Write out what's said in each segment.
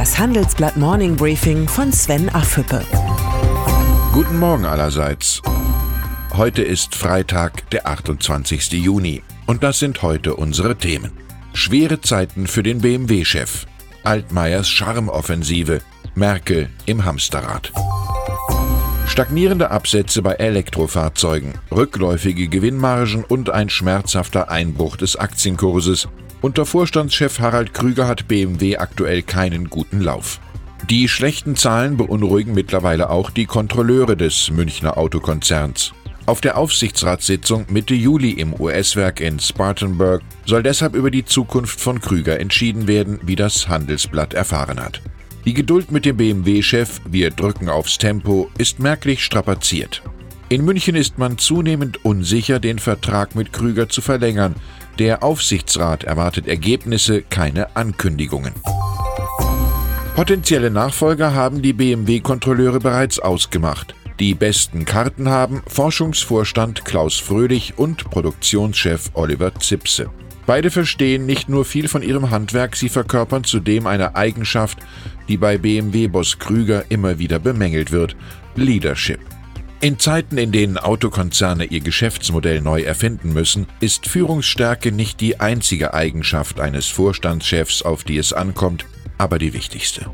Das Handelsblatt Morning Briefing von Sven Affüppe. Guten Morgen allerseits. Heute ist Freitag, der 28. Juni. Und das sind heute unsere Themen. Schwere Zeiten für den BMW-Chef. Altmaiers Charmoffensive. Merkel im Hamsterrad. Stagnierende Absätze bei Elektrofahrzeugen, rückläufige Gewinnmargen und ein schmerzhafter Einbruch des Aktienkurses. Unter Vorstandschef Harald Krüger hat BMW aktuell keinen guten Lauf. Die schlechten Zahlen beunruhigen mittlerweile auch die Kontrolleure des Münchner Autokonzerns. Auf der Aufsichtsratssitzung Mitte Juli im US-Werk in Spartanburg soll deshalb über die Zukunft von Krüger entschieden werden, wie das Handelsblatt erfahren hat. Die Geduld mit dem BMW-Chef, wir drücken aufs Tempo, ist merklich strapaziert. In München ist man zunehmend unsicher, den Vertrag mit Krüger zu verlängern. Der Aufsichtsrat erwartet Ergebnisse, keine Ankündigungen. Potenzielle Nachfolger haben die BMW-Kontrolleure bereits ausgemacht. Die besten Karten haben Forschungsvorstand Klaus Fröhlich und Produktionschef Oliver Zipse. Beide verstehen nicht nur viel von ihrem Handwerk, sie verkörpern zudem eine Eigenschaft, die bei BMW-Boss Krüger immer wieder bemängelt wird, Leadership. In Zeiten, in denen Autokonzerne ihr Geschäftsmodell neu erfinden müssen, ist Führungsstärke nicht die einzige Eigenschaft eines Vorstandschefs, auf die es ankommt, aber die wichtigste.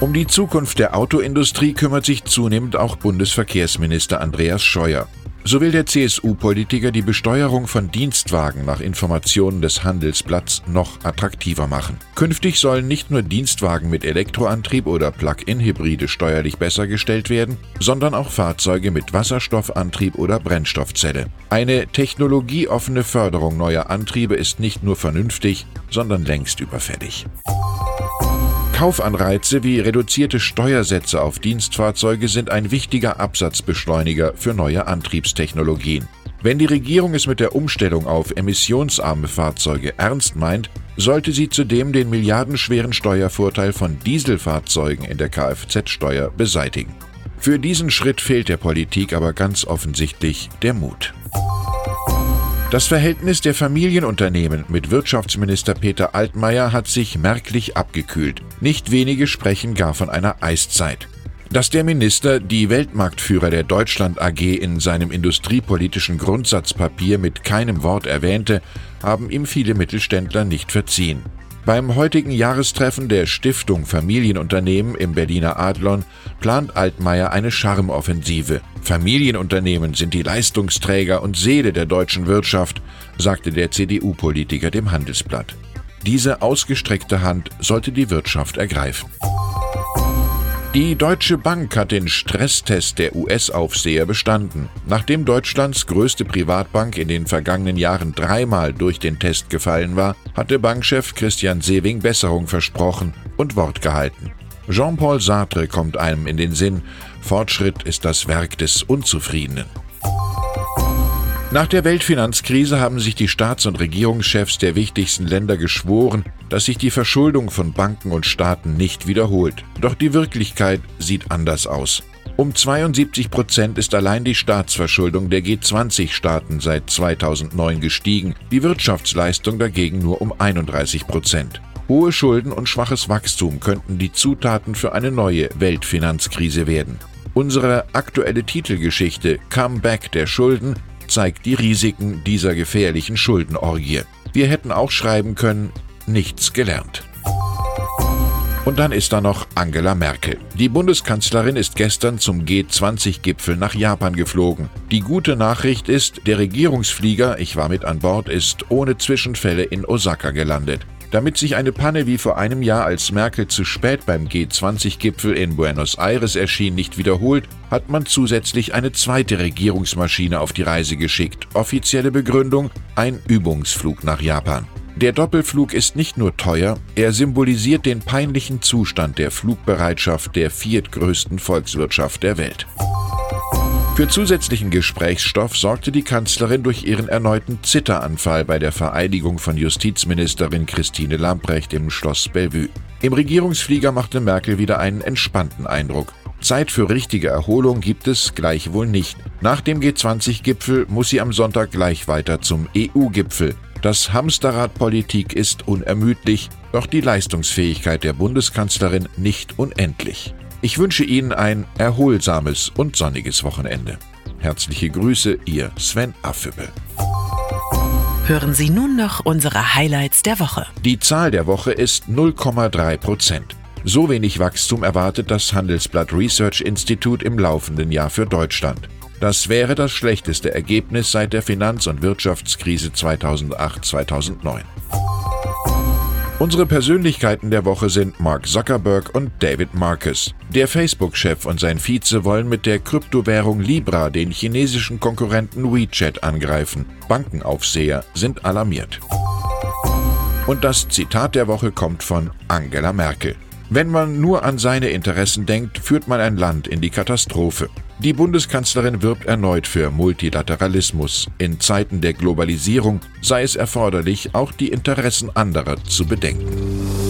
Um die Zukunft der Autoindustrie kümmert sich zunehmend auch Bundesverkehrsminister Andreas Scheuer. So will der CSU-Politiker die Besteuerung von Dienstwagen nach Informationen des Handelsblatts noch attraktiver machen. Künftig sollen nicht nur Dienstwagen mit Elektroantrieb oder Plug-in-Hybride steuerlich besser gestellt werden, sondern auch Fahrzeuge mit Wasserstoffantrieb oder Brennstoffzelle. Eine technologieoffene Förderung neuer Antriebe ist nicht nur vernünftig, sondern längst überfällig. Kaufanreize wie reduzierte Steuersätze auf Dienstfahrzeuge sind ein wichtiger Absatzbeschleuniger für neue Antriebstechnologien. Wenn die Regierung es mit der Umstellung auf emissionsarme Fahrzeuge ernst meint, sollte sie zudem den milliardenschweren Steuervorteil von Dieselfahrzeugen in der Kfz-Steuer beseitigen. Für diesen Schritt fehlt der Politik aber ganz offensichtlich der Mut. Das Verhältnis der Familienunternehmen mit Wirtschaftsminister Peter Altmaier hat sich merklich abgekühlt. Nicht wenige sprechen gar von einer Eiszeit. Dass der Minister die Weltmarktführer der Deutschland AG in seinem industriepolitischen Grundsatzpapier mit keinem Wort erwähnte, haben ihm viele Mittelständler nicht verziehen. Beim heutigen Jahrestreffen der Stiftung Familienunternehmen im Berliner Adlon plant Altmaier eine Charmoffensive. Familienunternehmen sind die Leistungsträger und Seele der deutschen Wirtschaft, sagte der CDU-Politiker dem Handelsblatt. Diese ausgestreckte Hand sollte die Wirtschaft ergreifen. Die Deutsche Bank hat den Stresstest der US-Aufseher bestanden. Nachdem Deutschlands größte Privatbank in den vergangenen Jahren dreimal durch den Test gefallen war, hatte Bankchef Christian Sewing Besserung versprochen und Wort gehalten. Jean-Paul Sartre kommt einem in den Sinn, Fortschritt ist das Werk des Unzufriedenen. Nach der Weltfinanzkrise haben sich die Staats- und Regierungschefs der wichtigsten Länder geschworen, dass sich die Verschuldung von Banken und Staaten nicht wiederholt. Doch die Wirklichkeit sieht anders aus. Um 72 Prozent ist allein die Staatsverschuldung der G20-Staaten seit 2009 gestiegen, die Wirtschaftsleistung dagegen nur um 31 Prozent. Hohe Schulden und schwaches Wachstum könnten die Zutaten für eine neue Weltfinanzkrise werden. Unsere aktuelle Titelgeschichte Comeback der Schulden zeigt die Risiken dieser gefährlichen Schuldenorgie. Wir hätten auch schreiben können, nichts gelernt. Und dann ist da noch Angela Merkel. Die Bundeskanzlerin ist gestern zum G20-Gipfel nach Japan geflogen. Die gute Nachricht ist, der Regierungsflieger, ich war mit an Bord, ist ohne Zwischenfälle in Osaka gelandet. Damit sich eine Panne wie vor einem Jahr, als Merkel zu spät beim G20-Gipfel in Buenos Aires erschien, nicht wiederholt, hat man zusätzlich eine zweite Regierungsmaschine auf die Reise geschickt. Offizielle Begründung: ein Übungsflug nach Japan. Der Doppelflug ist nicht nur teuer, er symbolisiert den peinlichen Zustand der Flugbereitschaft der viertgrößten Volkswirtschaft der Welt. Für zusätzlichen Gesprächsstoff sorgte die Kanzlerin durch ihren erneuten Zitteranfall bei der Vereidigung von Justizministerin Christine Lamprecht im Schloss Bellevue. Im Regierungsflieger machte Merkel wieder einen entspannten Eindruck. Zeit für richtige Erholung gibt es gleichwohl nicht. Nach dem G20-Gipfel muss sie am Sonntag gleich weiter zum EU-Gipfel. Das Hamsterrad Politik ist unermüdlich, doch die Leistungsfähigkeit der Bundeskanzlerin nicht unendlich. Ich wünsche Ihnen ein erholsames und sonniges Wochenende. Herzliche Grüße, Ihr Sven Affüppe. Hören Sie nun noch unsere Highlights der Woche. Die Zahl der Woche ist 0,3 Prozent. So wenig Wachstum erwartet das Handelsblatt Research Institute im laufenden Jahr für Deutschland. Das wäre das schlechteste Ergebnis seit der Finanz- und Wirtschaftskrise 2008-2009. Unsere Persönlichkeiten der Woche sind Mark Zuckerberg und David Marcus. Der Facebook-Chef und sein Vize wollen mit der Kryptowährung Libra den chinesischen Konkurrenten WeChat angreifen. Bankenaufseher sind alarmiert. Und das Zitat der Woche kommt von Angela Merkel. Wenn man nur an seine Interessen denkt, führt man ein Land in die Katastrophe. Die Bundeskanzlerin wirbt erneut für Multilateralismus. In Zeiten der Globalisierung sei es erforderlich, auch die Interessen anderer zu bedenken.